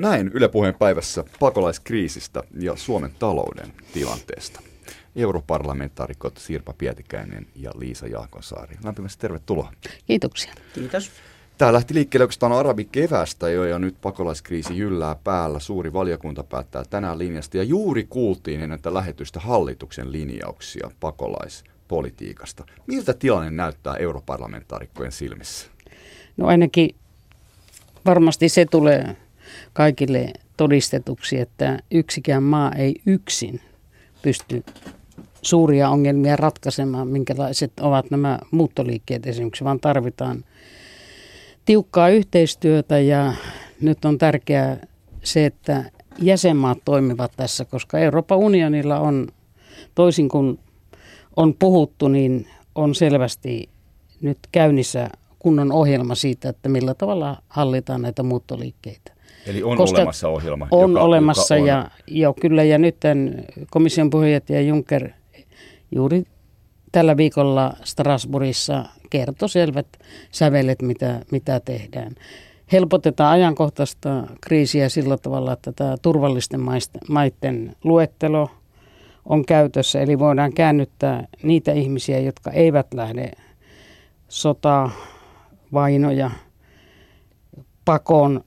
Näin Yle Puheen päivässä pakolaiskriisistä ja Suomen talouden tilanteesta. Europarlamentaarikot Sirpa Pietikäinen ja Liisa Jaakonsaari. Lämpimästi tervetuloa. Kiitoksia. Kiitos. Tämä lähti liikkeelle oikeastaan arabikevästä jo ja nyt pakolaiskriisi jyllää päällä. Suuri valiokunta päättää tänään linjasta ja juuri kuultiin ennen tätä lähetystä hallituksen linjauksia pakolaispolitiikasta. Miltä tilanne näyttää europarlamentaarikkojen silmissä? No ainakin varmasti se tulee kaikille todistetuksi, että yksikään maa ei yksin pysty suuria ongelmia ratkaisemaan, minkälaiset ovat nämä muuttoliikkeet esimerkiksi, vaan tarvitaan tiukkaa yhteistyötä ja nyt on tärkeää se, että jäsenmaat toimivat tässä, koska Euroopan unionilla on, toisin kuin on puhuttu, niin on selvästi nyt käynnissä kunnon ohjelma siitä, että millä tavalla hallitaan näitä muuttoliikkeitä. Eli on Koska olemassa ohjelma? On joka, olemassa joka on... ja jo kyllä ja nyt komission puheenjohtaja Juncker juuri tällä viikolla Strasbourgissa kertoi selvät sävelet, mitä, mitä tehdään. Helpotetaan ajankohtaista kriisiä sillä tavalla, että tämä turvallisten maiden luettelo on käytössä. Eli voidaan käännyttää niitä ihmisiä, jotka eivät lähde sotaa, vainoja, pakoon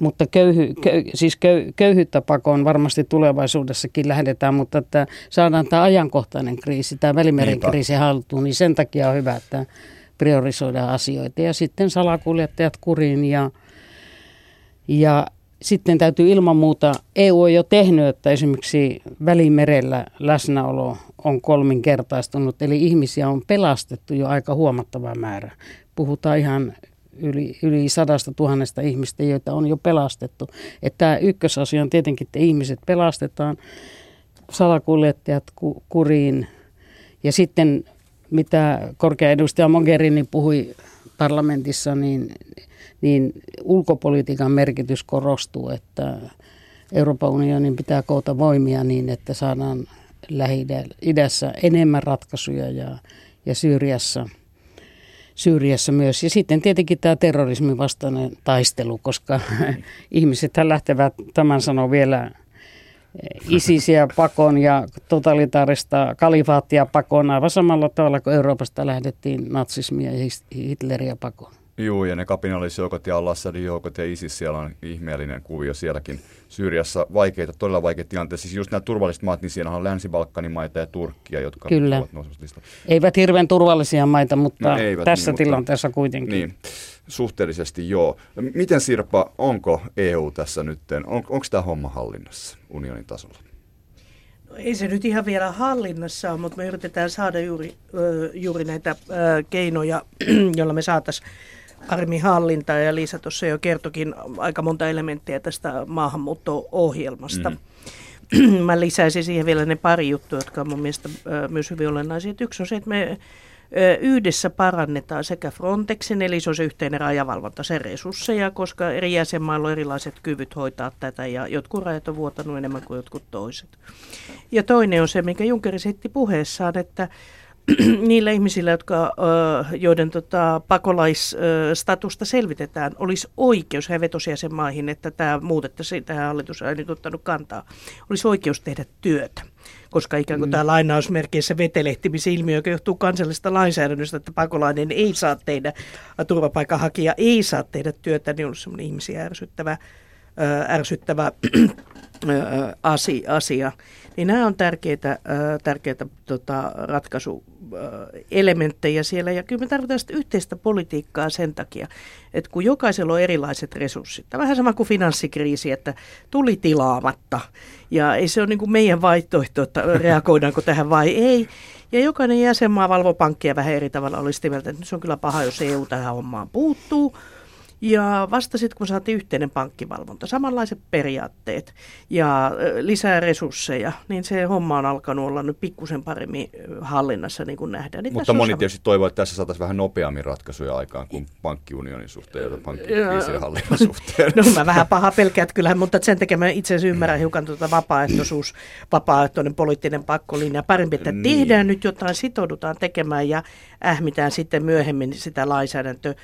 mutta köyhy, köy, siis köy, köyhyyttä pakoon varmasti tulevaisuudessakin lähdetään, mutta että saadaan tämä ajankohtainen kriisi, tämä välimeren Niinpä. kriisi haltuun, niin sen takia on hyvä, että priorisoidaan asioita. Ja sitten salakuljettajat kuriin ja, ja sitten täytyy ilman muuta, EU on jo tehnyt, että esimerkiksi Välimerellä läsnäolo on kolminkertaistunut, eli ihmisiä on pelastettu jo aika huomattava määrä. Puhutaan ihan yli, yli sadasta tuhannesta ihmistä, joita on jo pelastettu. Että tämä ykkösasia on tietenkin, että ihmiset pelastetaan, salakuljettajat ku, kuriin. Ja sitten mitä korkea edustaja Mogherini puhui parlamentissa, niin, niin ulkopolitiikan merkitys korostuu, että Euroopan unionin pitää koota voimia niin, että saadaan Lähi-idässä enemmän ratkaisuja ja, ja Syyriassa – Syyriassa myös. Ja sitten tietenkin tämä terrorismin vastainen taistelu, koska ihmiset lähtevät, tämän sanoo vielä, isisiä pakon ja totalitaarista kalifaattia pakon aivan samalla tavalla kuin Euroopasta lähdettiin natsismia ja Hitleriä pakon. Joo, ja ne kapinallisjoukot ja Al-Assadin joukot ja ISIS, siellä on ihmeellinen kuvio sielläkin. Syyriassa vaikeita, todella vaikeita tilanteita. Siis just nämä turvalliset maat, niin siellä on Länsi-Balkanin maita ja Turkkia, jotka Kyllä. ovat nousemassa Eivät hirveän turvallisia maita, mutta no, eivät, tässä niin, tilanteessa mutta, kuitenkin. Niin, suhteellisesti joo. Miten Sirpa, onko EU tässä nyt, on, onko tämä homma hallinnassa unionin tasolla? No, ei se nyt ihan vielä hallinnassa ole, mutta me yritetään saada juuri, juuri näitä keinoja, joilla me saataisiin armihallintaa ja Liisa tuossa jo kertokin aika monta elementtiä tästä maahanmuutto-ohjelmasta. Mm. Mä lisäisin siihen vielä ne pari juttua, jotka on mun mielestä myös hyvin olennaisia. Yksi on se, että me yhdessä parannetaan sekä Frontexin, eli se on se yhteinen rajavalvonta, sen resursseja, koska eri jäsenmailla on erilaiset kyvyt hoitaa tätä ja jotkut rajat on vuotanut enemmän kuin jotkut toiset. Ja toinen on se, minkä Juncker esitti puheessaan, että niillä ihmisillä, jotka, joiden tota, pakolaisstatusta selvitetään, olisi oikeus, he vetosi jäsenmaihin, että tämä muutettaisiin, tähän hallitus ei nyt ottanut kantaa, olisi oikeus tehdä työtä. Koska ikään kuin mm. tämä lainausmerkeissä vetelehtimisilmiö, joka johtuu kansallisesta lainsäädännöstä, että pakolainen ei saa tehdä, turvapaikanhakija ei saa tehdä työtä, niin on semmoinen ihmisiä ärsyttävä, ärsyttävä asia. Niin nämä on tärkeitä, tärkeitä tota, ratkaisuelementtejä siellä. Ja kyllä me tarvitaan sitä yhteistä politiikkaa sen takia, että kun jokaisella on erilaiset resurssit, vähän sama kuin finanssikriisi, että tuli tilaamatta. Ja ei se ole niin kuin meidän vaihtoehto, että reagoidaanko tähän vai ei. Ja jokainen jäsenmaa valvoo pankkia vähän eri tavalla. Olisi mieltä, että se on kyllä paha, jos EU tähän hommaan puuttuu. Ja vasta sitten, kun saatiin yhteinen pankkivalvonta, samanlaiset periaatteet ja lisää resursseja, niin se homma on alkanut olla nyt pikkusen paremmin hallinnassa, niin kuin nähdään. Niin Mutta moni tietysti toivoo, että tässä saataisiin vähän nopeammin ratkaisuja aikaan kuin pankkiunionin suhteen ja pankkikriisin hallinnan suhteen. No mä vähän paha pelkäät kyllähän, mutta sen takia mä itse asiassa ymmärrän hiukan tuota vapaaehtoisuus, vapaaehtoinen poliittinen pakkolinja. Parempi, että niin. tehdään nyt jotain, sitoudutaan tekemään ja ähmitään sitten myöhemmin sitä lainsäädäntöä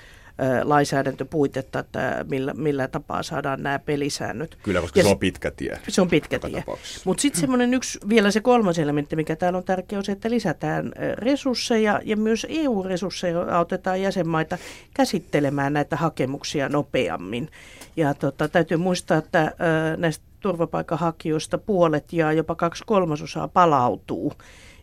lainsäädäntöpuitetta, että millä, millä tapaa saadaan nämä pelisäännöt. Kyllä, koska ja se on pitkä tie. Se on pitkä tie. Mutta sitten semmoinen yksi, vielä se kolmas elementti, mikä täällä on tärkeä, on se, että lisätään resursseja ja myös EU-resursseja autetaan jäsenmaita käsittelemään näitä hakemuksia nopeammin. Ja tota, täytyy muistaa, että näistä turvapaikanhakijoista puolet ja jopa kaksi kolmasosaa palautuu.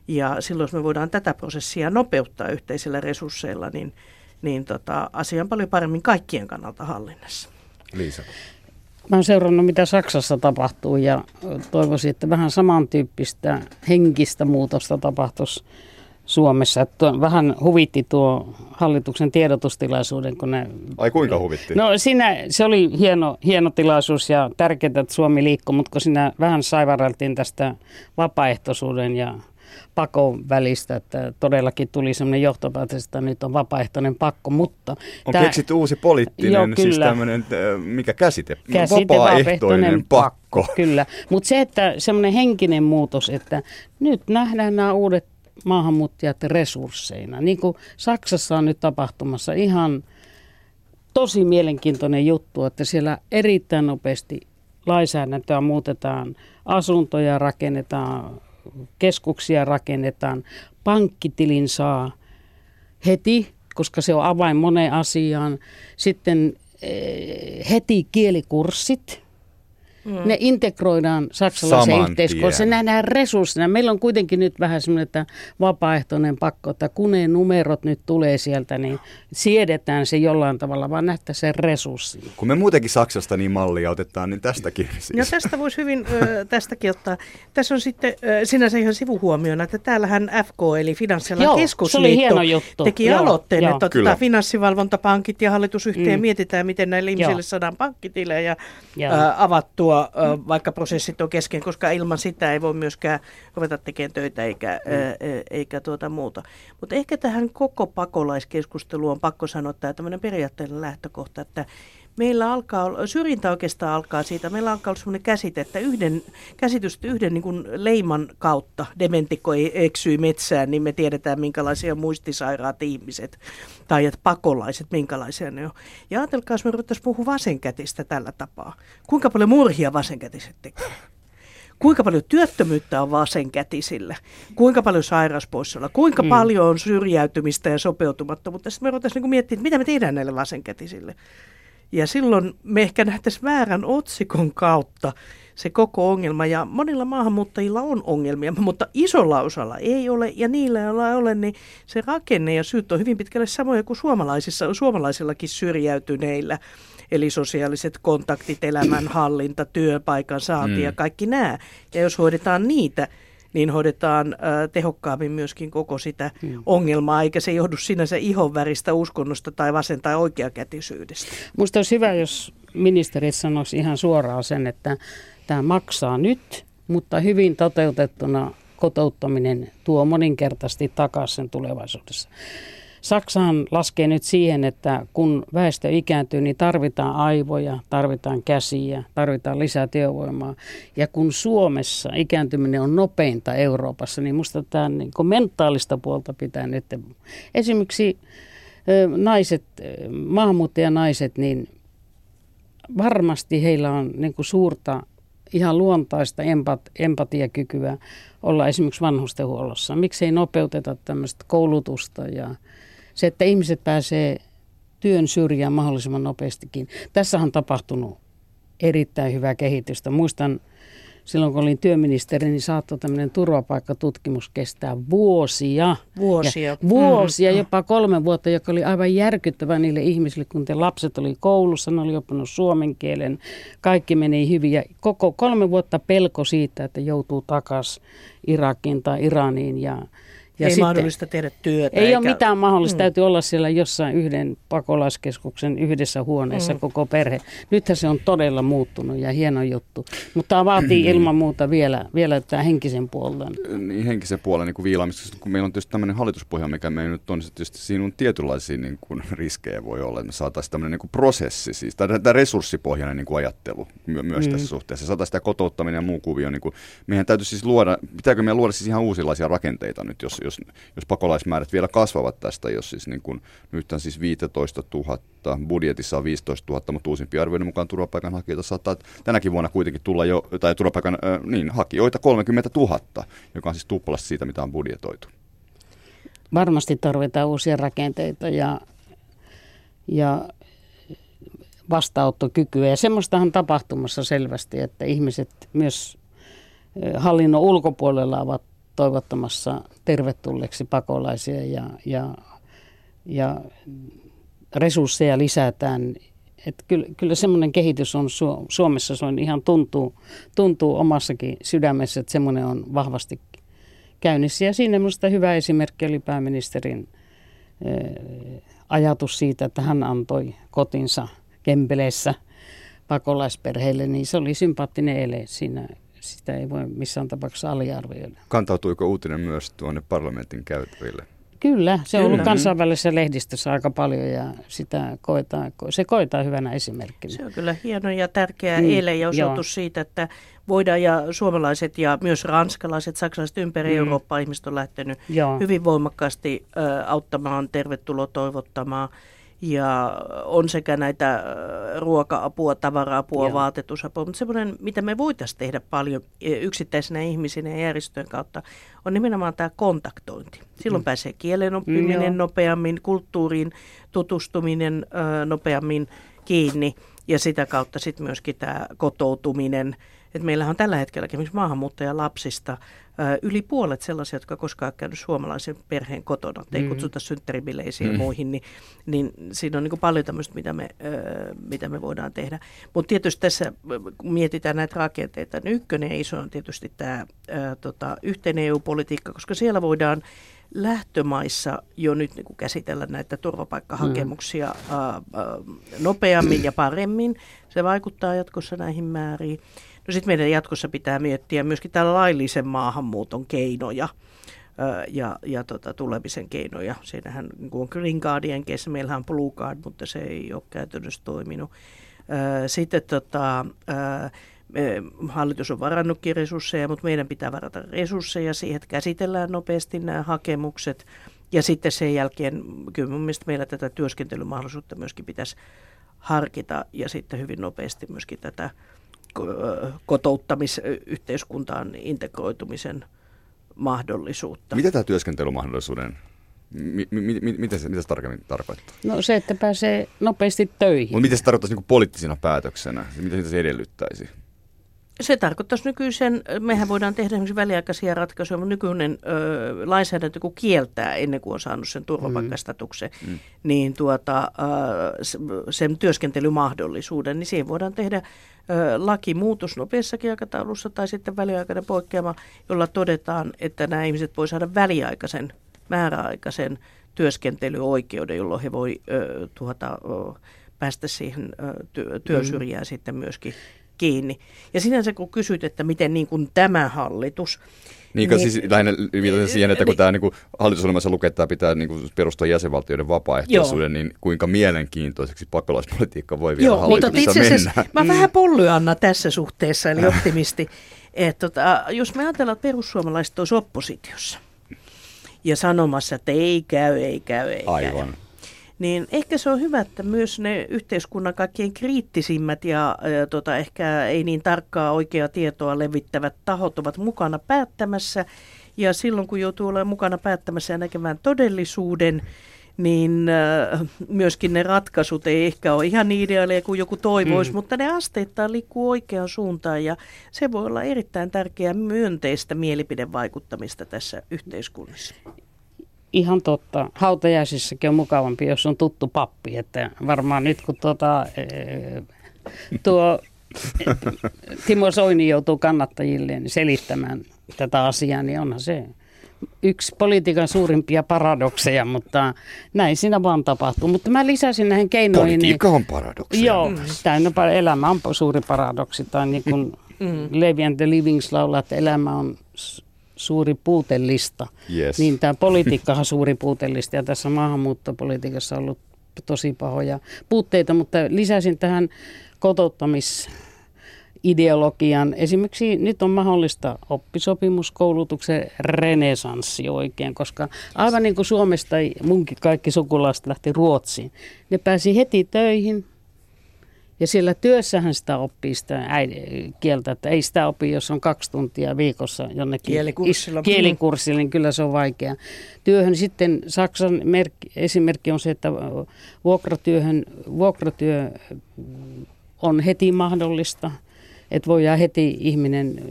Ja silloin, jos me voidaan tätä prosessia nopeuttaa yhteisillä resursseilla, niin, niin tota, asia on paljon paremmin kaikkien kannalta hallinnassa. Liisa. Mä oon seurannut, mitä Saksassa tapahtuu ja toivoisin, että vähän samantyyppistä henkistä muutosta tapahtuisi Suomessa. Että vähän huvitti tuo hallituksen tiedotustilaisuuden. Kun ne... Ai kuinka huvitti? No siinä, se oli hieno, hieno tilaisuus ja tärkeää, että Suomi liikkui, mutta kun siinä vähän saivareltiin tästä vapaaehtoisuuden ja pakon välistä, että todellakin tuli sellainen johtopäätös, että nyt on vapaaehtoinen pakko, mutta... On tämä, keksitty uusi poliittinen, joo, siis kyllä, siis tämmöinen, mikä käsite? käsite vapaaehtoinen pakko. pakko. Kyllä, mutta se, että semmoinen henkinen muutos, että nyt nähdään nämä uudet maahanmuuttajat resursseina. Niin kuin Saksassa on nyt tapahtumassa ihan tosi mielenkiintoinen juttu, että siellä erittäin nopeasti lainsäädäntöä muutetaan, asuntoja rakennetaan, keskuksia rakennetaan, pankkitilin saa heti, koska se on avain moneen asiaan. Sitten eh, heti kielikurssit, Mm. Ne integroidaan saksalaiseen yhteiskuntaan. Se nähdään resurssina. Meillä on kuitenkin nyt vähän semmoinen, että vapaaehtoinen pakko, että kun ne numerot nyt tulee sieltä, niin siedetään se jollain tavalla, vaan nähtää sen resurssin. Kun me muutenkin Saksasta niin mallia otetaan, niin tästäkin siis. No tästä voisi hyvin tästäkin ottaa. Tässä on sitten sinänsä ihan sivuhuomiona, että täällähän FK eli Finanssialan keskusliitto teki Joo, aloitteen, Joo. että otetaan finanssivalvontapankit ja hallitus yhteen mm. mietitään, miten näille ihmisille Joo. saadaan pankkitilejä avattua mm. vaikka prosessit on kesken, koska ilman sitä ei voi myöskään ruveta tekemään töitä eikä, mm. eikä tuota muuta. Mutta ehkä tähän koko pakolaiskeskusteluun on pakko sanoa tämä tämmöinen periaatteellinen lähtökohta, että meillä alkaa, syrjintä oikeastaan alkaa siitä, meillä alkaa olla sellainen käsite, että yhden, käsitys, että yhden niin kuin leiman kautta dementikko eksyy metsään, niin me tiedetään minkälaisia muistisairaat ihmiset tai että pakolaiset, minkälaisia ne on. Ja ajatelkaa, jos me ruvettaisiin puhua vasenkätistä tällä tapaa. Kuinka paljon murhia vasenkätiset tekee? kuinka paljon työttömyyttä on vasenkätisillä, kuinka paljon sairauspoissaolla, kuinka mm. paljon on syrjäytymistä ja sopeutumattomuutta. Sitten me ruvettaisiin niin miettiä, että mitä me tehdään näille vasenkätisille. Ja silloin me ehkä nähtäisiin väärän otsikon kautta se koko ongelma. Ja monilla maahanmuuttajilla on ongelmia, mutta isolla osalla ei ole. Ja niillä, joilla ei ole, niin se rakenne ja syyt on hyvin pitkälle samoja kuin suomalaisissa, suomalaisillakin syrjäytyneillä. Eli sosiaaliset kontaktit, elämänhallinta, työpaikan saanti mm. ja kaikki nämä. Ja jos hoidetaan niitä, niin hoidetaan tehokkaammin myöskin koko sitä hmm. ongelmaa, eikä se johdu sinänsä ihonväristä uskonnosta tai vasen- tai oikeakätisyydestä. Minusta olisi hyvä, jos ministeri sanoisi ihan suoraan sen, että tämä maksaa nyt, mutta hyvin toteutettuna kotouttaminen tuo moninkertaisesti takaisin tulevaisuudessa. Saksahan laskee nyt siihen, että kun väestö ikääntyy, niin tarvitaan aivoja, tarvitaan käsiä, tarvitaan lisää työvoimaa. Ja kun Suomessa ikääntyminen on nopeinta Euroopassa, niin minusta tämä niin mentaalista puolta pitää nyt. Esimerkiksi naiset, maahanmuuttajanaiset, niin varmasti heillä on niin kuin suurta ihan luontaista empat, empatiakykyä olla esimerkiksi vanhustenhuollossa. Miksei nopeuteta tämmöistä koulutusta ja se, että ihmiset pääsee työn syrjään mahdollisimman nopeastikin. Tässä on tapahtunut erittäin hyvää kehitystä. Muistan silloin, kun olin työministeri, niin saattoi tämmöinen turvapaikkatutkimus kestää vuosia. Vuosia. Ja vuosia, mm. jopa kolme vuotta, joka oli aivan järkyttävä niille ihmisille, kun te lapset oli koulussa, ne oli oppinut suomen kielen, kaikki meni hyvin. Ja koko kolme vuotta pelko siitä, että joutuu takaisin Irakiin tai Iraniin ja ja ei sitten, mahdollista tehdä työtä. Ei eikä... ole mitään mahdollista. Mm. Täytyy olla siellä jossain yhden pakolaiskeskuksen yhdessä huoneessa mm. koko perhe. Nythän se on todella muuttunut ja hieno juttu. Mutta tämä vaatii mm. ilman muuta vielä, vielä tämä henkisen puolen. Niin, henkisen puolen niin viilaamista. Kun meillä on tietysti tämmöinen hallituspohja, mikä meillä nyt on, tietysti siinä on tietynlaisia niin kuin, riskejä voi olla. Että me saataisiin tämmöinen niin kuin prosessi, siis tämä resurssipohjainen niin kuin ajattelu myös mm. tässä suhteessa. Saataisiin sitä kotouttaminen ja muu kuvio. Niin kuin, meidän täytyy siis luoda, pitääkö meidän luoda siis ihan uusilaisia rakenteita nyt, jos, jos, jos pakolaismäärät vielä kasvavat tästä, jos siis niin kuin, nyt on siis 15 000, budjetissa on 15 000, mutta uusimpia arvioiden mukaan turvapaikanhakijoita saattaa tänäkin vuonna kuitenkin tulla jo, tai turvapaikan äh, niin, hakijoita 30 000, joka on siis tuplasti siitä, mitä on budjetoitu. Varmasti tarvitaan uusia rakenteita ja, ja vastaanottokykyä. Ja semmoistahan tapahtumassa selvästi, että ihmiset myös hallinnon ulkopuolella ovat toivottamassa tervetulleeksi pakolaisia ja, ja, ja resursseja lisätään. Että kyllä, kyllä semmoinen kehitys on Suomessa, se on ihan tuntuu, tuntuu omassakin sydämessä, että semmoinen on vahvasti käynnissä. Ja siinä minusta hyvä esimerkki oli pääministerin ajatus siitä, että hän antoi kotinsa Kempeleissä pakolaisperheille, niin se oli sympaattinen ele siinä. Sitä ei voi missään tapauksessa aliarvioida. Kantautuiko uutinen myös tuonne parlamentin käytäville? Kyllä, se on Kyllä. ollut kansainvälisessä lehdistössä aika paljon ja sitä koetaan, se koetaan hyvänä esimerkkinä. Se on kyllä hieno ja tärkeä mm, ele ja osoitus joo. siitä, että voidaan ja suomalaiset ja myös ranskalaiset, saksalaiset ympäri mm. Eurooppaa ihmiset on lähtenyt joo. hyvin voimakkaasti ö, auttamaan, tervetuloa toivottamaan ja on sekä näitä äh, ruoka-apua, tavara-apua, Joo. vaatetusapua, mutta semmoinen, mitä me voitaisiin tehdä paljon e, yksittäisenä ihmisinä ja järjestöjen kautta, on nimenomaan tämä kontaktointi. Silloin mm. pääsee kielen oppiminen mm, nopeammin, kulttuuriin tutustuminen ö, nopeammin kiinni ja sitä kautta sitten myöskin tämä kotoutuminen. Et meillähän on tällä hetkellä esimerkiksi maahanmuuttajalapsista yli puolet sellaisia, jotka koskaan käynyt suomalaisen perheen kotona, ei mm. kutsuta synttäribileisiin mm. ja muihin, niin, niin siinä on niin paljon tämmöistä, mitä me, mitä me voidaan tehdä. Mutta tietysti tässä, mietitään näitä rakenteita, niin ykkönen iso on tietysti tämä tota, yhteinen EU-politiikka, koska siellä voidaan lähtömaissa jo nyt niin käsitellä näitä turvapaikkahakemuksia mm. ää, ää, nopeammin ja paremmin. Se vaikuttaa jatkossa näihin määriin. No sitten meidän jatkossa pitää miettiä myöskin tällä laillisen maahanmuuton keinoja ja, ja tota, tulemisen keinoja. Siinähän niin kuin Green Cardien kesä, meillähän on Blue Card, mutta se ei ole käytännössä toiminut. Sitten tota, hallitus on varannutkin resursseja, mutta meidän pitää varata resursseja siihen, että käsitellään nopeasti nämä hakemukset. Ja sitten sen jälkeen, kyllä mun mielestä meillä tätä työskentelymahdollisuutta myöskin pitäisi harkita ja sitten hyvin nopeasti myöskin tätä kotouttamisyhteiskuntaan integroitumisen mahdollisuutta. Mitä tämä työskentelymahdollisuuden Mi, mi, mi, mitä, se, mitä se tarkemmin tarkoittaa? No se, että pääsee nopeasti töihin. Mutta mitä se tarkoittaisi niin poliittisena päätöksenä? Mitä se edellyttäisi? Se tarkoittaisi nykyisen, mehän voidaan tehdä esimerkiksi väliaikaisia ratkaisuja, mutta nykyinen ö, lainsäädäntö, kun kieltää ennen kuin on saanut sen turvapaikkastatuksen, mm. mm. niin tuota, ö, sen työskentelymahdollisuuden, niin siihen voidaan tehdä ö, lakimuutos nopeassakin aikataulussa tai sitten väliaikainen poikkeama, jolla todetaan, että nämä ihmiset voi saada väliaikaisen, määräaikaisen työskentelyoikeuden, jolloin he voi ö, tuota, ö, päästä siihen ö, työ, työsyrjään mm. sitten myöskin kiinni. Ja sinänsä kun kysyt, että miten niin kuin tämä hallitus... Niin, niin siis lähinnä viitaten siihen, että kun niin, tämä niin kuin hallitusohjelmassa lukee, että tämä pitää niin kuin perustua jäsenvaltioiden vapaaehtoisuuden, joo. niin kuinka mielenkiintoiseksi pakolaispolitiikka voi vielä joo, hallituksessa mennä. Mä mm. vähän pollyanna tässä suhteessa, eli optimisti. että tota, jos me ajatellaan, että perussuomalaiset olisi oppositiossa ja sanomassa, että ei käy, ei käy, ei Aivan. käy niin ehkä se on hyvä, että myös ne yhteiskunnan kaikkein kriittisimmät ja, ja tota, ehkä ei niin tarkkaa oikeaa tietoa levittävät tahot ovat mukana päättämässä. Ja silloin kun joutuu olemaan mukana päättämässä ja näkemään todellisuuden, niin äh, myöskin ne ratkaisut ei ehkä ole ihan niin ideaaleja kuin joku toivoisi, mm. mutta ne asteittain liikkuu oikeaan suuntaan ja se voi olla erittäin tärkeää myönteistä mielipidevaikuttamista tässä yhteiskunnassa. Ihan totta. Hautajaisissakin on mukavampi, jos on tuttu pappi. Että varmaan nyt kun tuota, e, tuo Timo Soini joutuu kannattajilleen selittämään tätä asiaa, niin onhan se yksi politiikan suurimpia paradokseja, mutta näin siinä vaan tapahtuu. Mutta mä lisäsin näihin keinoihin. Politiikka on paradokseja. Joo, täynnä, elämä on suuri paradoksi. Tai niin kuin mm. Levi and the Livings laulaa, että elämä on suuri puutellista, yes. niin tämä politiikkahan suuri puutellista ja tässä maahanmuuttopolitiikassa on ollut tosi pahoja puutteita, mutta lisäsin tähän kotouttamis ideologian. Esimerkiksi nyt on mahdollista oppisopimuskoulutuksen renesanssi oikein, koska aivan niin kuin Suomesta munkin kaikki sukulaiset lähti Ruotsiin. Ne pääsi heti töihin, ja siellä työssähän sitä oppii sitä kieltä, että ei sitä opi, jos on kaksi tuntia viikossa jonnekin kielikurssilla, kielikurssilla niin kyllä se on vaikea. Työhön sitten Saksan merkki, esimerkki on se, että vuokratyöhön, vuokratyö on heti mahdollista, että voidaan heti ihminen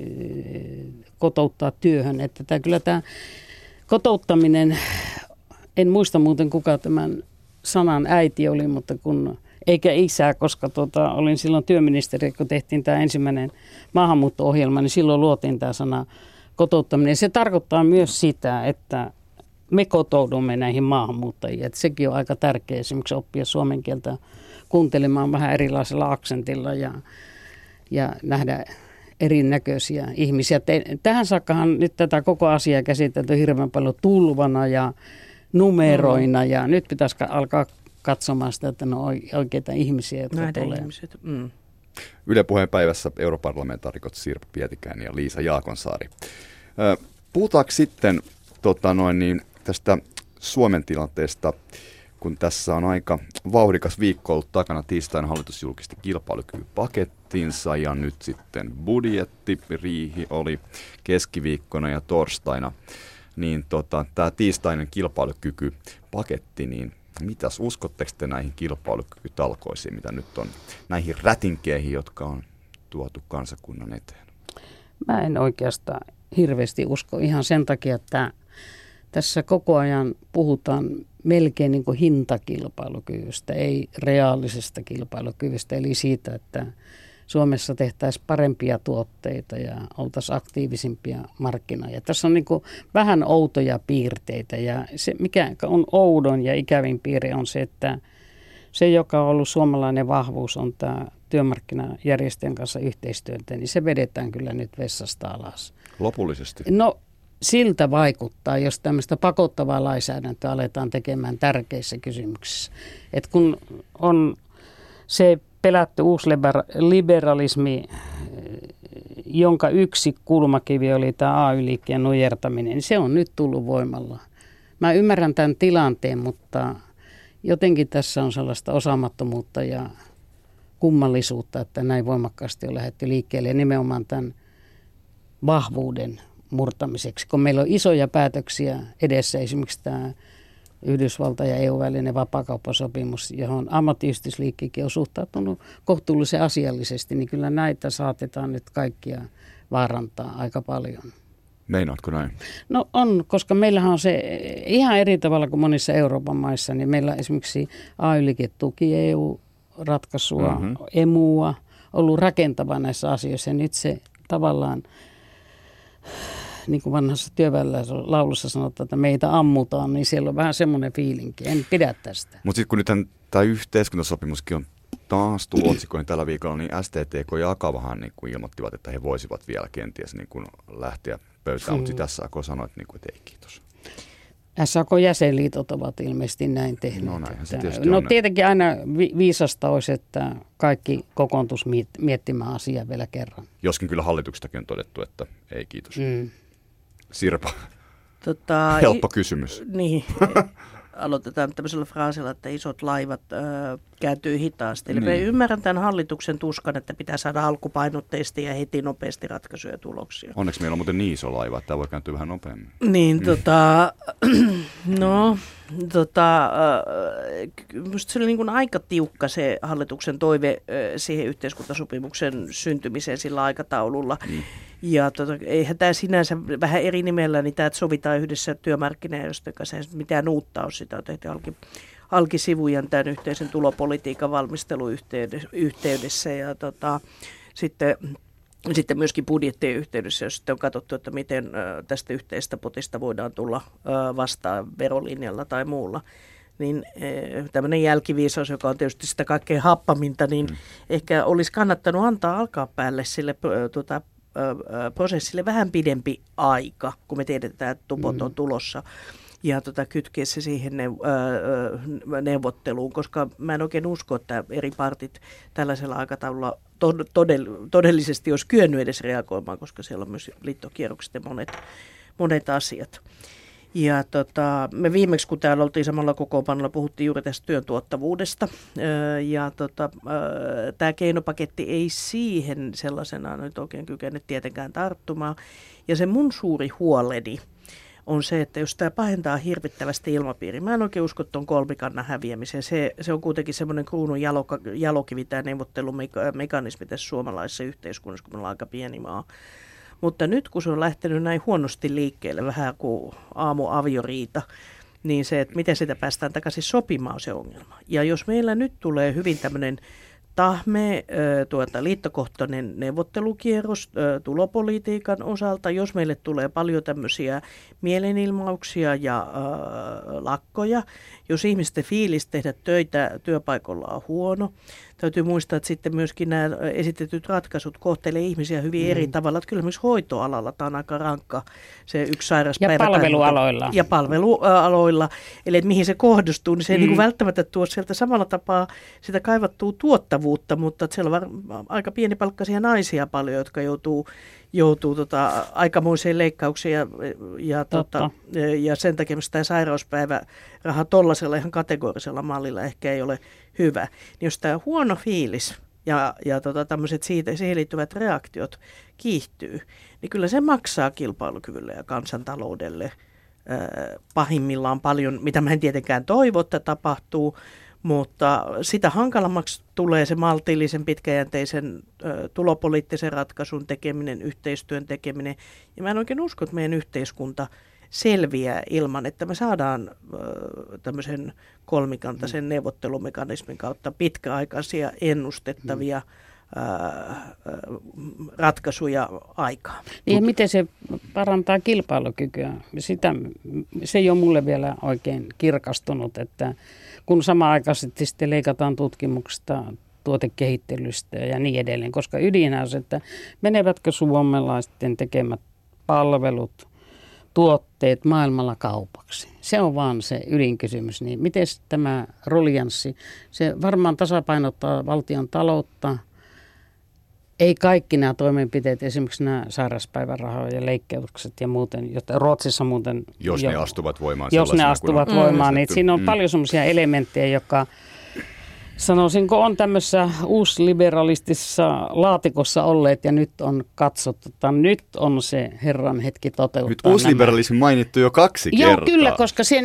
kotouttaa työhön. Että tämä, kyllä tämä kotouttaminen, en muista muuten kuka tämän sanan äiti oli, mutta kun eikä isää, koska tuota, olin silloin työministeri, kun tehtiin tämä ensimmäinen maahanmuutto-ohjelma, niin silloin luotiin tämä sana kotouttaminen. Se tarkoittaa myös sitä, että me kotoudumme näihin maahanmuuttajiin. Että sekin on aika tärkeä esimerkiksi oppia suomen kieltä kuuntelemaan vähän erilaisella aksentilla ja, ja nähdä erinäköisiä ihmisiä. Tähän saakkahan nyt tätä koko asiaa käsitelty hirveän paljon tulvana ja numeroina ja nyt pitäisi alkaa katsomaan sitä, että ne on oikeita ihmisiä, jotka Näitä tulee. Ihmiset. Mm. Yle puheen päivässä europarlamentaarikot Sirpa Pietikäinen ja Liisa Jaakonsaari. Puhutaanko sitten tota noin, niin, tästä Suomen tilanteesta, kun tässä on aika vauhdikas viikko ollut takana. Tiistaina hallitus julkisti kilpailukyvypakettinsa ja nyt sitten budjetti, riihi oli keskiviikkona ja torstaina. Niin tota, tämä tiistainen kilpailukykypaketti, niin Mitäs uskotteko te näihin kilpailukykytalkoisiin, mitä nyt on, näihin rätinkeihin, jotka on tuotu kansakunnan eteen? Mä en oikeastaan hirveästi usko ihan sen takia, että tässä koko ajan puhutaan melkein niin hintakilpailukyvystä, ei reaalisesta kilpailukyvystä, eli siitä, että Suomessa tehtäisiin parempia tuotteita ja oltaisiin aktiivisimpia markkinoja. Tässä on niin vähän outoja piirteitä ja se, mikä on oudon ja ikävin piirre on se, että se, joka on ollut suomalainen vahvuus, on tämä työmarkkinajärjestöjen kanssa yhteistyötä, niin se vedetään kyllä nyt vessasta alas. Lopullisesti? No siltä vaikuttaa, jos tämmöistä pakottavaa lainsäädäntöä aletaan tekemään tärkeissä kysymyksissä. Et kun on se pelätty uusliberalismi, jonka yksi kulmakivi oli tämä AY-liikkeen nujertaminen, niin se on nyt tullut voimalla. Mä ymmärrän tämän tilanteen, mutta jotenkin tässä on sellaista osaamattomuutta ja kummallisuutta, että näin voimakkaasti on lähdetty liikkeelle nimenomaan tämän vahvuuden murtamiseksi. Kun meillä on isoja päätöksiä edessä, esimerkiksi tämä Yhdysvalta ja EU-välinen vapaakauppasopimus, johon ammattiyhdistysliikkeekin on suhtautunut kohtuullisen asiallisesti, niin kyllä näitä saatetaan nyt kaikkia vaarantaa aika paljon. Meinaatko näin? No on, koska meillähän on se ihan eri tavalla kuin monissa Euroopan maissa, niin meillä esimerkiksi AY-liike tuki EU-ratkaisua, mm-hmm. emua, ollut rakentava näissä asioissa ja nyt se tavallaan niin kuin vanhassa laulussa sanotaan, että meitä ammutaan, niin siellä on vähän semmoinen fiilinki. En pidä tästä. Mutta sitten kun nyt tämä yhteiskuntasopimuskin on taas tullut otsikoihin tällä viikolla, niin STTK ja Akavahan niin kuin ilmoittivat, että he voisivat vielä kenties niin kuin lähteä pöytään, mutta sitten SAK sanoi, että, niin kuin, että ei kiitos. SAK-jäsenliitot ovat ilmeisesti näin tehneet. No, näinhän se no on. tietenkin aina vi- viisasta olisi, että kaikki kokoontus miettimään asiaa vielä kerran. Joskin kyllä hallituksestakin on todettu, että ei kiitos. Mm. Sirpa, tota, helppo kysymys. Niin, aloitetaan tämmöisellä fraasilla, että isot laivat ö, kääntyy hitaasti. Eli niin. ymmärrän tämän hallituksen tuskan, että pitää saada alkupainotteisesti ja heti nopeasti ratkaisuja ja tuloksia. Onneksi meillä on muuten niin iso laiva, että tämä voi kääntyä vähän nopeammin. Niin, mm. tota, no, tota, minusta se oli niin kuin aika tiukka se hallituksen toive siihen yhteiskuntasopimuksen syntymiseen sillä aikataululla. Mm. Ja tota, eihän tämä sinänsä vähän eri nimellä, niin tämä, sovitaan yhdessä työmarkkinajärjestön kanssa, ei mitään uutta ole sitä on tehty alki, alkisivujen tämän yhteisen tulopolitiikan valmisteluyhteydessä. Ja tota, sitten sitten myöskin budjettien yhteydessä, jos sitten on katsottu, että miten tästä yhteistä potista voidaan tulla vastaan verolinjalla tai muulla, niin tämmöinen jälkiviisaus, joka on tietysti sitä kaikkein happaminta, niin mm. ehkä olisi kannattanut antaa alkaa päälle sille tuota, prosessille vähän pidempi aika, kun me tiedetään, että tupot on mm. tulossa ja tota, kytkeä se siihen ne, ö, neuvotteluun, koska mä en oikein usko, että eri partit tällaisella aikataululla todellisesti olisi kyennyt edes reagoimaan, koska siellä on myös liittokierrokset ja monet, monet asiat. Ja tota, me viimeksi, kun täällä oltiin samalla kokoonpanolla, puhuttiin juuri tästä työn tuottavuudesta. Ja tota, tämä keinopaketti ei siihen sellaisena nyt oikein kykene tietenkään tarttumaan. Ja se mun suuri huoleni on se, että jos tämä pahentaa hirvittävästi ilmapiiri, mä en oikein usko tuon kolmikannan häviämiseen. Se, se on kuitenkin semmoinen kruunun jaloka, jalokivi tämä neuvottelumekanismi tässä suomalaisessa yhteiskunnassa, kun me ollaan aika pieni maa. Mutta nyt kun se on lähtenyt näin huonosti liikkeelle, vähän kuin aamuavioriita, niin se, että miten sitä päästään takaisin sopimaan on se ongelma. Ja jos meillä nyt tulee hyvin tämmöinen tahme tuota, liittokohtainen neuvottelukierros tulopolitiikan osalta, jos meille tulee paljon tämmöisiä mielenilmauksia ja äh, lakkoja, jos ihmisten fiilis tehdä töitä työpaikalla on huono, täytyy muistaa, että sitten myöskin nämä esitetyt ratkaisut kohtelee ihmisiä hyvin mm. eri tavalla. Että kyllä myös hoitoalalla tämä on aika rankka se yksi sairauspäivä. Ja palvelualoilla. Ja palvelualoilla. Eli että mihin se kohdistuu, niin se ei mm. niin kuin välttämättä tuo sieltä samalla tapaa sitä kaivattua tuottavuutta, mutta että siellä on aika pienipalkkaisia naisia paljon, jotka joutuu joutuu tota, aikamoiseen leikkaukseen ja, ja, tota, ja sen takia tämä sairauspäiväraha tuollaisella ihan kategorisella mallilla ehkä ei ole hyvä. Niin jos tämä huono fiilis ja, ja tota, tämmöiset siitä, siihen liittyvät reaktiot kiihtyy, niin kyllä se maksaa kilpailukyvylle ja kansantaloudelle pahimmillaan paljon, mitä mä en tietenkään toivo, että tapahtuu, mutta sitä hankalammaksi tulee se maltillisen pitkäjänteisen ö, tulopoliittisen ratkaisun tekeminen, yhteistyön tekeminen. Ja mä en oikein usko, että meidän yhteiskunta selviää ilman, että me saadaan ö, tämmöisen kolmikantaisen mm. neuvottelumekanismin kautta pitkäaikaisia ennustettavia mm ratkaisuja aikaan. Niin miten se parantaa kilpailukykyä? Sitä, se ei ole mulle vielä oikein kirkastunut, että kun samaaikaisesti sitten leikataan tutkimuksesta, tuotekehittelystä ja niin edelleen, koska ydinä on se, että menevätkö suomalaisten tekemät palvelut, tuotteet maailmalla kaupaksi. Se on vaan se ydinkysymys. Niin miten tämä rolianssi, se varmaan tasapainottaa valtion taloutta, ei kaikki nämä toimenpiteet, esimerkiksi nämä sairauspäivärahojen leikkaukset ja muuten, jotta Ruotsissa muuten... Jos jo, ne astuvat voimaan. Jos ne astuvat voimaan, niin siinä on mm. paljon sellaisia elementtejä, jotka sanoisinko on tämmöisessä uusliberalistisessa laatikossa olleet ja nyt on katsottu, että nyt on se herran hetki toteuttaa Nyt uusliberalismi mainittu jo kaksi Joo, kertaa. kyllä, koska sen,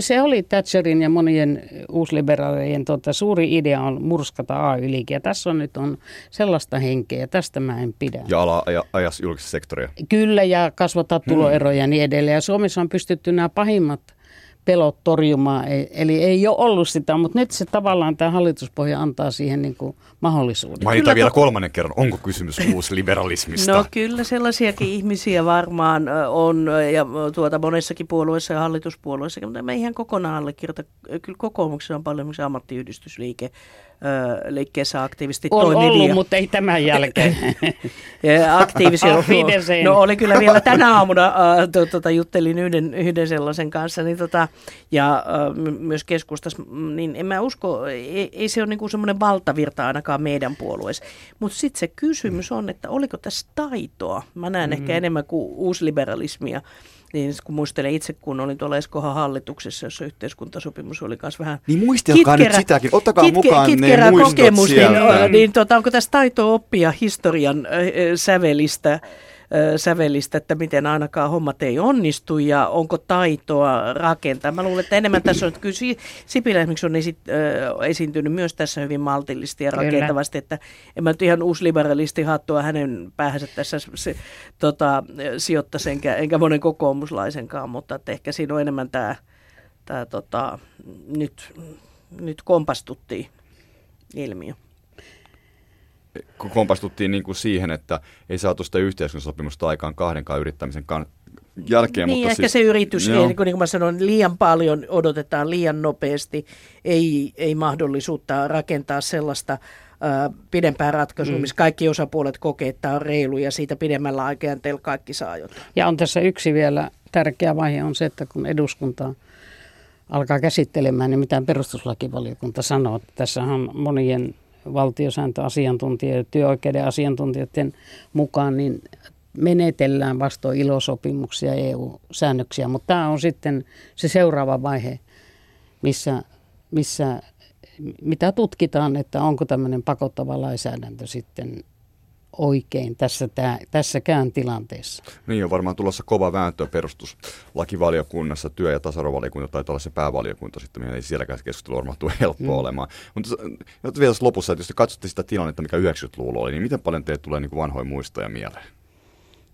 se oli Thatcherin ja monien uusliberaalien tota, suuri idea on murskata AY-liike. Ja tässä on nyt on sellaista henkeä ja tästä mä en pidä. Ja ala ja ajas julkista sektoria. Kyllä ja kasvattaa tuloeroja hmm. ja niin edelleen. Ja Suomessa on pystytty nämä pahimmat pelot torjumaan. Eli ei ole ollut sitä, mutta nyt se tavallaan tämä hallituspohja antaa siihen niin kuin mahdollisuuden. Mainitaan vielä kolmannen kerran, onko kysymys uusliberalismista? No kyllä sellaisiakin ihmisiä varmaan on ja tuota monessakin puolueessa ja hallituspuolueissa, mutta me ihan kokonaan allekirjoita. Kyllä kokoomuksessa on paljon ammattiyhdistysliike liikkeessä aktiivisesti on toimivia. ollut, mutta ei tämän jälkeen. aktiivisia. no, no oli kyllä vielä tänä aamuna, äh, tuota, juttelin yhden, yhden sellaisen kanssa, niin tota, ja äh, myös keskustassa, niin en mä usko, ei, ei se ole niinku semmoinen valtavirta ainakaan meidän puolueessa. Mutta sitten se kysymys on, että oliko tässä taitoa? Mä näen mm-hmm. ehkä enemmän kuin uusliberalismia niin kun muistelen itse, kun olin tuolla Eskohan hallituksessa, jossa yhteiskuntasopimus oli myös vähän Niin muistelkaa nyt sitäkin, ottakaa kitke, mukaan ne muistot kokemus, niin, sieltä. Niin, niin tota, onko tässä taito oppia historian äh, sävelistä? Sävelistä, että miten ainakaan hommat ei onnistu ja onko taitoa rakentaa. Mä luulen, että enemmän tässä on, että kyllä Sipilä esimerkiksi on esi- esiintynyt myös tässä hyvin maltillisesti ja rakentavasti, että en mä nyt ihan uusliberalisti hattua hänen päähänsä tässä se, tota, sijoittaisi enkä, enkä monen kokoomuslaisenkaan, mutta että ehkä siinä on enemmän tämä, tämä tota, nyt, nyt kompastuttiin ilmiö kompastuttiin niin kuin siihen, että ei saatu sitä yhteiskuntasopimusta aikaan kahdenkaan yrittämisen kan- jälkeen. Niin, mutta ehkä siis, se yritys, ei, niin, kuin, niin kuin mä sanoin, liian paljon odotetaan liian nopeasti, ei, ei mahdollisuutta rakentaa sellaista pidempää ratkaisua, mm. missä kaikki osapuolet kokee, että tämä on reilu ja siitä pidemmällä aikajänteellä kaikki saa jotain. Ja on tässä yksi vielä tärkeä vaihe on se, että kun eduskunta alkaa käsittelemään, niin mitä perustuslakivaliokunta sanoo, että tässä on monien valtiosääntöasiantuntijoiden, työoikeuden asiantuntijoiden mukaan, niin menetellään vastoin ilosopimuksia EU-säännöksiä. Mutta tämä on sitten se seuraava vaihe, missä, missä mitä tutkitaan, että onko tämmöinen pakottava lainsäädäntö sitten oikein tässä tää, tässäkään tilanteessa. Niin on varmaan tulossa kova vääntö perustuslakivaliokunnassa, työ- ja tasa-arvovaliokunta tai olla se päävaliokunta sitten, ei sielläkään se keskustelu varmaan tule helppoa mm. olemaan. Mutta vielä lopussa, että jos te katsotte sitä tilannetta, mikä 90-luvulla oli, niin miten paljon teille tulee niin vanhoja muistoja mieleen?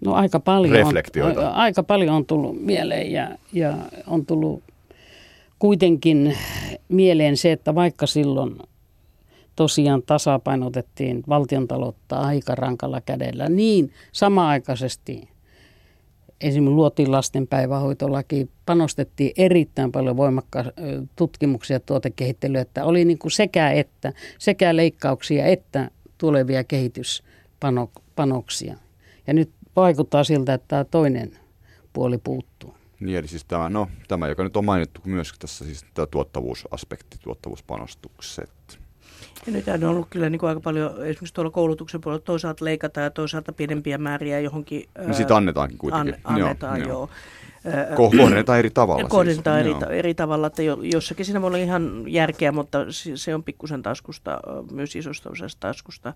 No aika paljon, on, aika paljon on tullut mieleen ja, ja on tullut kuitenkin mieleen se, että vaikka silloin tosiaan tasapainotettiin valtiontaloutta aika rankalla kädellä, niin samaaikaisesti esimerkiksi luotiin lastenpäivähoitolaki, panostettiin erittäin paljon voimakkaasti tutkimuksia tuotekehittelyä, että oli niin kuin sekä, että, sekä leikkauksia että tulevia kehityspanoksia. Ja nyt vaikuttaa siltä, että tämä toinen puoli puuttuu. Niin, eli siis tämä, no, tämä, joka nyt on mainittu myös tässä, siis tämä tuottavuusaspekti, tuottavuuspanostukset. Ja nyt on ollut kyllä niin kuin aika paljon, esimerkiksi tuolla koulutuksen puolella toisaalta leikataan ja toisaalta pienempiä määriä johonkin. Niin sitten annetaankin kuitenkin. An, annetaan, joo. joo. Kohdennetaan eri tavalla. Kohdennetaan siis. eri, eri tavalla, että jossakin siinä voi olla ihan järkeä, mutta se on pikkusen taskusta, myös isosta osasta taskusta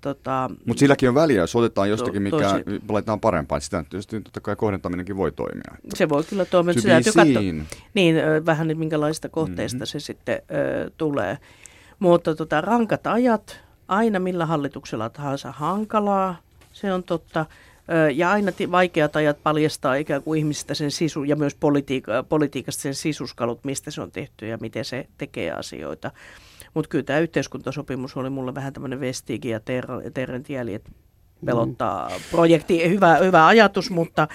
tota, Mutta silläkin on väliä, jos otetaan jostakin, mikä tosi, laitetaan parempaan. Sitä tietysti totta kai kohdentaminenkin voi toimia. Se voi kyllä toimia, mutta täytyy katsoa niin, vähän nyt minkälaista kohteesta mm-hmm. se sitten ö, tulee. Mutta tota, rankat ajat, aina millä hallituksella tahansa hankalaa, se on totta. Ja aina vaikeat ajat paljastaa ikään kuin ihmisistä sen sisu ja myös politiika, politiikasta sen sisuskalut, mistä se on tehty ja miten se tekee asioita. Mutta kyllä tämä yhteiskuntasopimus oli mulle vähän tämmöinen Vestigi ja Terrentieli, että pelottaa mm. projekti. Hyvä, hyvä ajatus, mutta äh,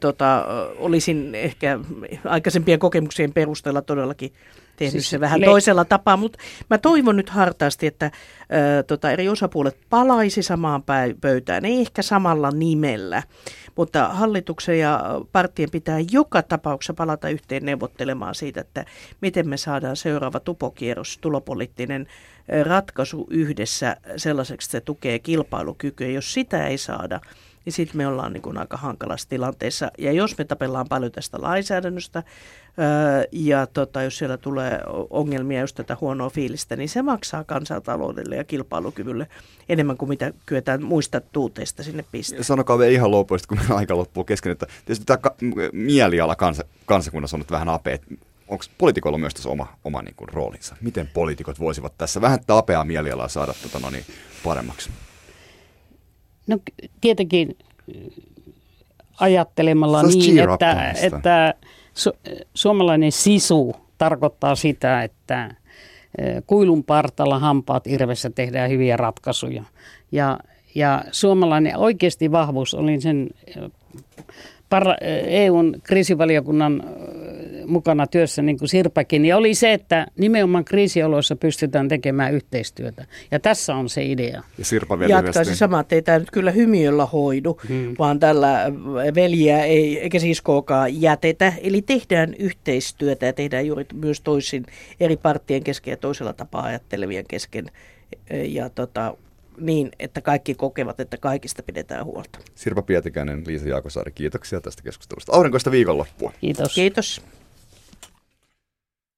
tota, olisin ehkä aikaisempien kokemuksien perusteella todellakin tehnyt siis se vähän le- toisella tapaa, mutta mä toivon nyt hartaasti, että äh, tota, eri osapuolet palaisi samaan pöytään, ei ehkä samalla nimellä, mutta hallituksen ja partien pitää joka tapauksessa palata yhteen neuvottelemaan siitä, että miten me saadaan seuraava tupokierros, tulopoliittinen ratkaisu yhdessä sellaiseksi, että se tukee kilpailukykyä. Jos sitä ei saada, niin sitten me ollaan niin kuin aika hankalassa tilanteessa. Ja jos me tapellaan paljon tästä lainsäädännöstä ja tota, jos siellä tulee ongelmia, jos tätä huonoa fiilistä, niin se maksaa kansantaloudelle ja kilpailukyvylle enemmän kuin mitä kyetään muista tuuteista sinne pistää. Sanokaa vielä ihan lopuista, kun aika loppuu kesken, että tietysti tämä mieliala kansa, kansakunnassa on nyt vähän apea, onko poliitikoilla myös tässä oma, oma niin kuin, roolinsa? Miten poliitikot voisivat tässä vähän tapeaa mielialaa saada tota, no niin, paremmaksi? No tietenkin ajattelemalla niin, että, että su, suomalainen sisu tarkoittaa sitä, että kuilun partalla hampaat irvessä tehdään hyviä ratkaisuja. Ja, ja suomalainen oikeasti vahvuus, oli sen EUn kriisivaliokunnan mukana työssä niin kuin Sirpakin, niin oli se, että nimenomaan kriisioloissa pystytään tekemään yhteistyötä. Ja tässä on se idea. Ja Sirpa vielä Jatkaisi sama, että ei tämä nyt kyllä hymiöllä hoidu, hmm. vaan tällä veljiä ei, eikä siskoakaan jätetä. Eli tehdään yhteistyötä ja tehdään juuri myös toisin eri parttien kesken ja toisella tapaa ajattelevien kesken. Ja tota, niin, että kaikki kokevat, että kaikista pidetään huolta. Sirpa Pietikäinen, Liisa Jaakosaari, kiitoksia tästä keskustelusta. Aurinkoista viikonloppua. Kiitos. Kiitos.